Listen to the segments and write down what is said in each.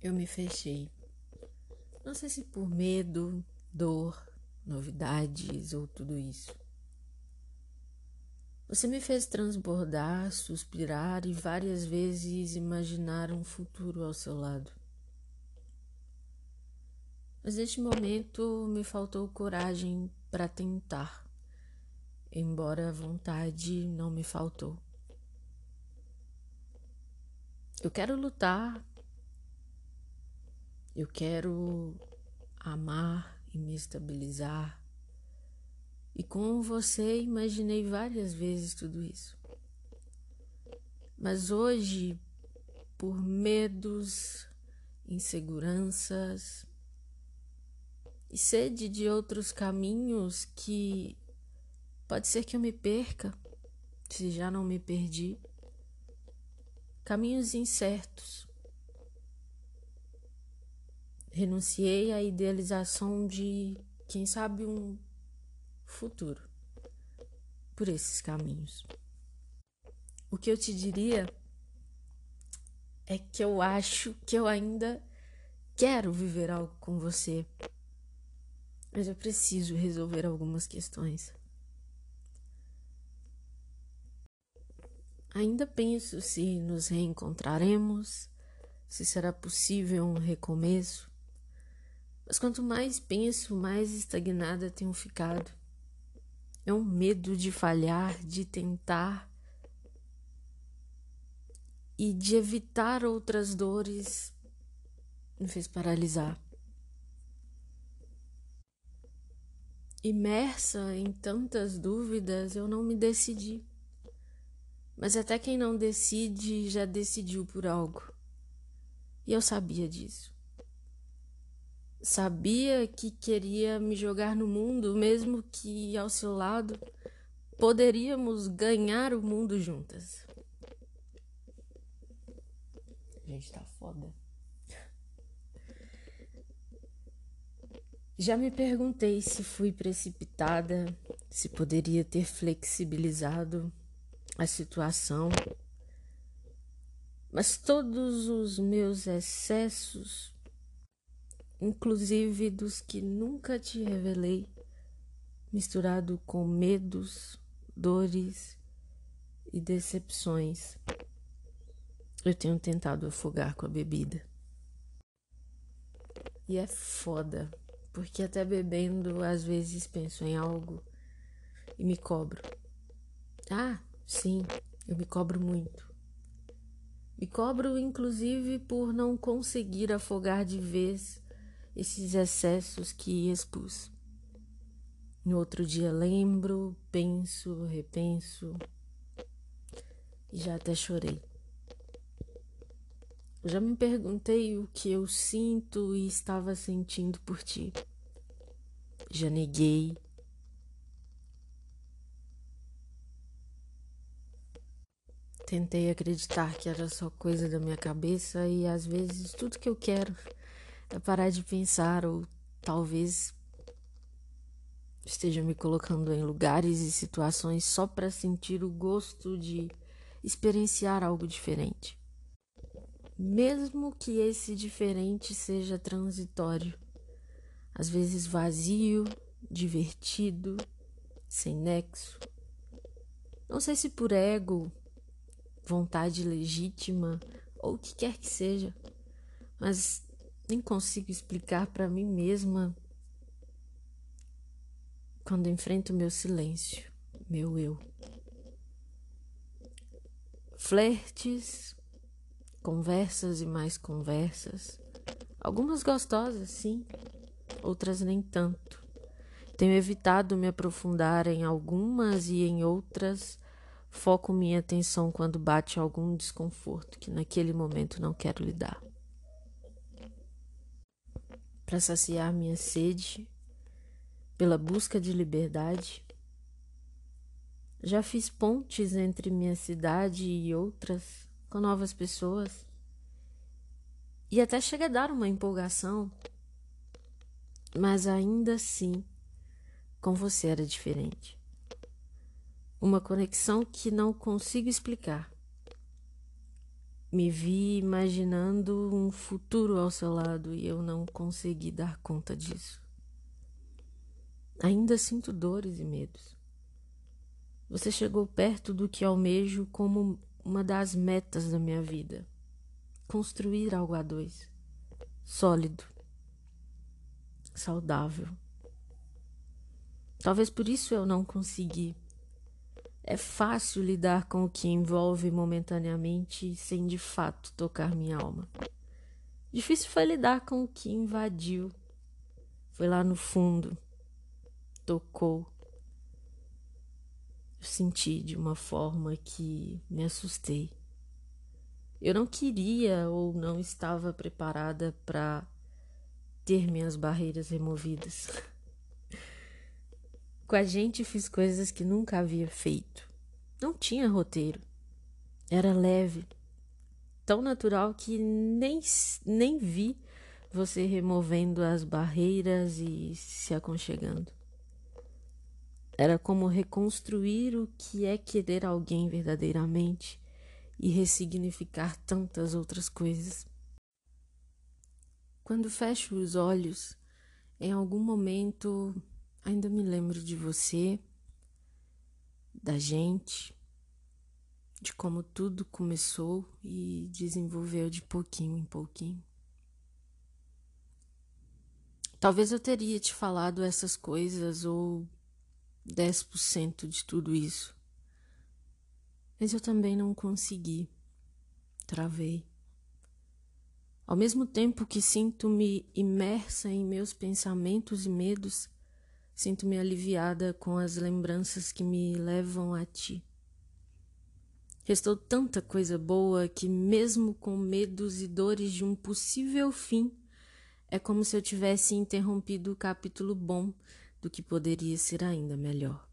Eu me fechei. Não sei se por medo, dor, novidades ou tudo isso. Você me fez transbordar, suspirar e várias vezes imaginar um futuro ao seu lado. Mas neste momento me faltou coragem para tentar, embora a vontade não me faltou. Eu quero lutar, eu quero amar e me estabilizar. E com você imaginei várias vezes tudo isso. Mas hoje, por medos, inseguranças, e sede de outros caminhos que pode ser que eu me perca, se já não me perdi. Caminhos incertos. Renunciei à idealização de, quem sabe, um futuro por esses caminhos. O que eu te diria é que eu acho que eu ainda quero viver algo com você mas eu preciso resolver algumas questões. Ainda penso se nos reencontraremos, se será possível um recomeço. Mas quanto mais penso, mais estagnada tenho ficado. É um medo de falhar, de tentar e de evitar outras dores me fez paralisar. Imersa em tantas dúvidas, eu não me decidi. Mas até quem não decide já decidiu por algo. E eu sabia disso. Sabia que queria me jogar no mundo, mesmo que ao seu lado poderíamos ganhar o mundo juntas. Gente, tá foda. Já me perguntei se fui precipitada, se poderia ter flexibilizado a situação, mas todos os meus excessos, inclusive dos que nunca te revelei, misturado com medos, dores e decepções, eu tenho tentado afogar com a bebida. E é foda porque até bebendo às vezes penso em algo e me cobro. Ah, sim, eu me cobro muito. Me cobro inclusive por não conseguir afogar de vez esses excessos que expus. No outro dia lembro, penso, repenso e já até chorei. Já me perguntei o que eu sinto e estava sentindo por ti. Já neguei. Tentei acreditar que era só coisa da minha cabeça e às vezes tudo que eu quero parar de pensar ou talvez esteja me colocando em lugares e situações só para sentir o gosto de experienciar algo diferente mesmo que esse diferente seja transitório, às vezes vazio, divertido, sem nexo. Não sei se por ego, vontade legítima ou o que quer que seja, mas nem consigo explicar para mim mesma quando enfrento meu silêncio, meu eu. Flertes, Conversas e mais conversas. Algumas gostosas, sim, outras nem tanto. Tenho evitado me aprofundar em algumas e em outras foco minha atenção quando bate algum desconforto que naquele momento não quero lidar. Para saciar minha sede, pela busca de liberdade, já fiz pontes entre minha cidade e outras com novas pessoas. E até chega a dar uma empolgação. Mas ainda assim, com você era diferente. Uma conexão que não consigo explicar. Me vi imaginando um futuro ao seu lado e eu não consegui dar conta disso. Ainda sinto dores e medos. Você chegou perto do que almejo como uma das metas da minha vida. Construir algo a dois. Sólido. Saudável. Talvez por isso eu não consegui é fácil lidar com o que envolve momentaneamente sem de fato tocar minha alma. Difícil foi lidar com o que invadiu. Foi lá no fundo. Tocou. Eu senti de uma forma que me assustei. Eu não queria ou não estava preparada para ter minhas barreiras removidas. Com a gente fiz coisas que nunca havia feito. Não tinha roteiro. Era leve, tão natural que nem, nem vi você removendo as barreiras e se aconchegando. Era como reconstruir o que é querer alguém verdadeiramente e ressignificar tantas outras coisas. Quando fecho os olhos, em algum momento Ainda me lembro de você, da gente, de como tudo começou e desenvolveu de pouquinho em pouquinho. Talvez eu teria te falado essas coisas ou 10% de tudo isso. Mas eu também não consegui. Travei. Ao mesmo tempo que sinto-me imersa em meus pensamentos e medos, Sinto-me aliviada com as lembranças que me levam a ti. Restou tanta coisa boa que, mesmo com medos e dores de um possível fim, é como se eu tivesse interrompido o capítulo bom do que poderia ser ainda melhor.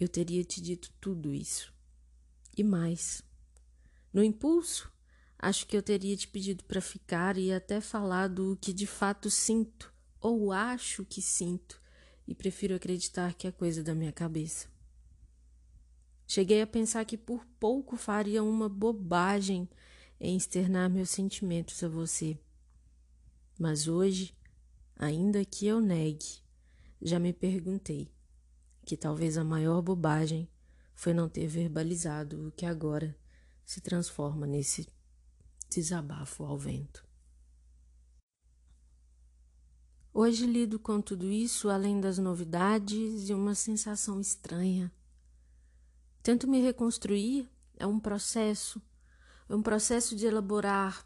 Eu teria te dito tudo isso. E mais. No impulso, acho que eu teria te pedido para ficar e até falado o que de fato sinto ou acho que sinto e prefiro acreditar que é coisa da minha cabeça. Cheguei a pensar que por pouco faria uma bobagem em externar meus sentimentos a você. Mas hoje, ainda que eu negue, já me perguntei que talvez a maior bobagem foi não ter verbalizado o que agora se transforma nesse desabafo ao vento. Hoje lido com tudo isso, além das novidades e uma sensação estranha. Tento me reconstruir, é um processo, é um processo de elaborar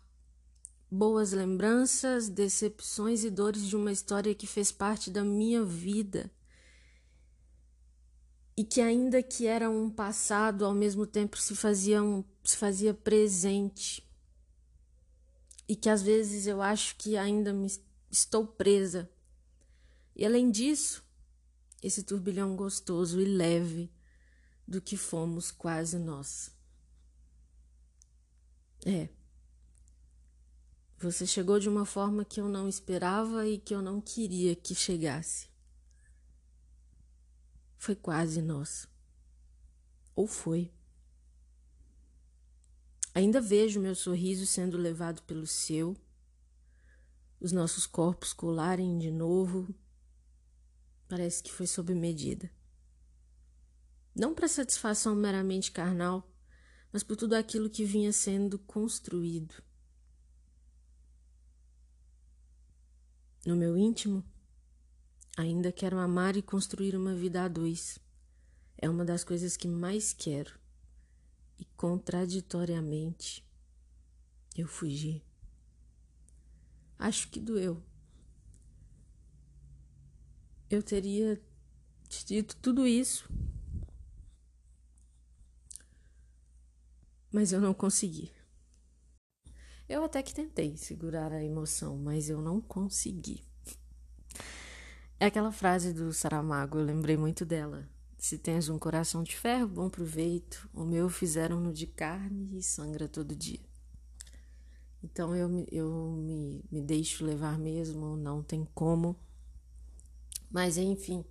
boas lembranças, decepções e dores de uma história que fez parte da minha vida. E que ainda que era um passado, ao mesmo tempo se fazia, um, se fazia presente. E que às vezes eu acho que ainda me estou presa. E além disso, esse turbilhão gostoso e leve do que fomos quase nós. É. Você chegou de uma forma que eu não esperava e que eu não queria que chegasse. Foi quase nós. Ou foi. Ainda vejo meu sorriso sendo levado pelo seu os nossos corpos colarem de novo. Parece que foi sob medida. Não para satisfação meramente carnal, mas por tudo aquilo que vinha sendo construído. No meu íntimo, ainda quero amar e construir uma vida a dois. É uma das coisas que mais quero. E contraditoriamente, eu fugi. Acho que doeu. Eu teria te dito tudo isso, mas eu não consegui. Eu até que tentei segurar a emoção, mas eu não consegui. É aquela frase do Saramago, eu lembrei muito dela. Se tens um coração de ferro, bom proveito. O meu fizeram-no de carne e sangra todo dia. Então eu, eu me, me deixo levar mesmo, não tem como. Mas enfim,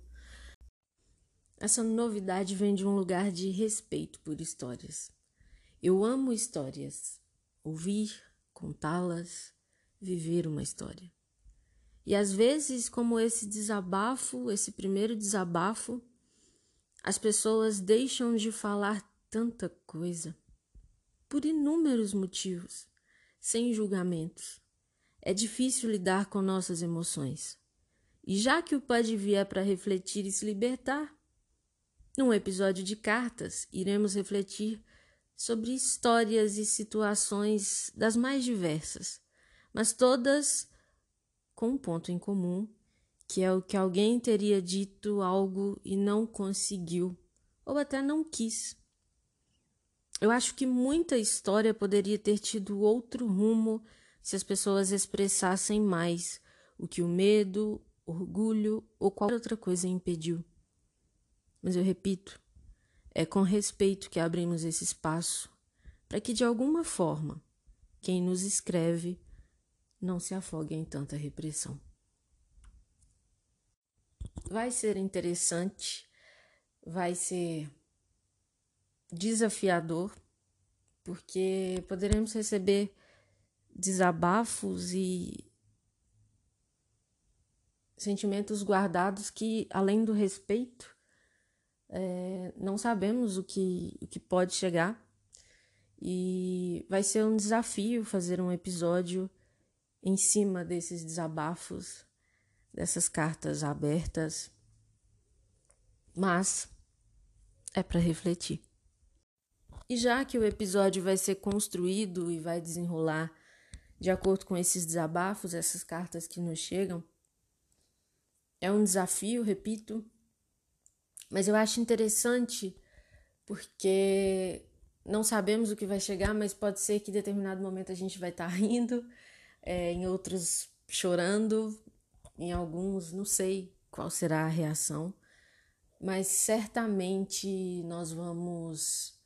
essa novidade vem de um lugar de respeito por histórias. Eu amo histórias, ouvir, contá-las, viver uma história. E às vezes, como esse desabafo, esse primeiro desabafo, as pessoas deixam de falar tanta coisa por inúmeros motivos, sem julgamentos. É difícil lidar com nossas emoções. E já que o Pode vier para refletir e se libertar, num episódio de cartas, iremos refletir sobre histórias e situações das mais diversas, mas todas com um ponto em comum, que é o que alguém teria dito algo e não conseguiu, ou até não quis. Eu acho que muita história poderia ter tido outro rumo se as pessoas expressassem mais o que o medo, orgulho ou qualquer outra coisa impediu. Mas eu repito, é com respeito que abrimos esse espaço para que, de alguma forma, quem nos escreve não se afogue em tanta repressão. Vai ser interessante, vai ser desafiador, porque poderemos receber desabafos e sentimentos guardados que, além do respeito, é, não sabemos o que, o que pode chegar. E vai ser um desafio fazer um episódio em cima desses desabafos, dessas cartas abertas. Mas é para refletir. E já que o episódio vai ser construído e vai desenrolar de acordo com esses desabafos, essas cartas que nos chegam, é um desafio, repito, mas eu acho interessante porque não sabemos o que vai chegar, mas pode ser que em determinado momento a gente vai estar tá rindo, é, em outros chorando, em alguns não sei qual será a reação, mas certamente nós vamos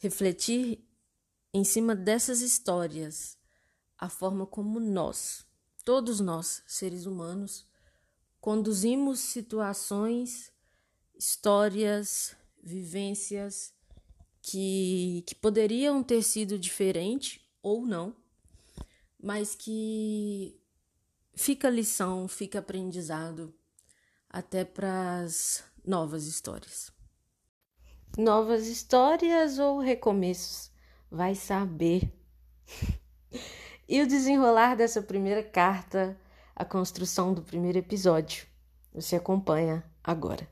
refletir em cima dessas histórias, a forma como nós, todos nós, seres humanos, conduzimos situações, histórias, vivências que, que poderiam ter sido diferente ou não, mas que fica lição, fica aprendizado até para as novas histórias novas histórias ou recomeços? Vai saber. e o desenrolar dessa primeira carta, a construção do primeiro episódio. Você acompanha agora.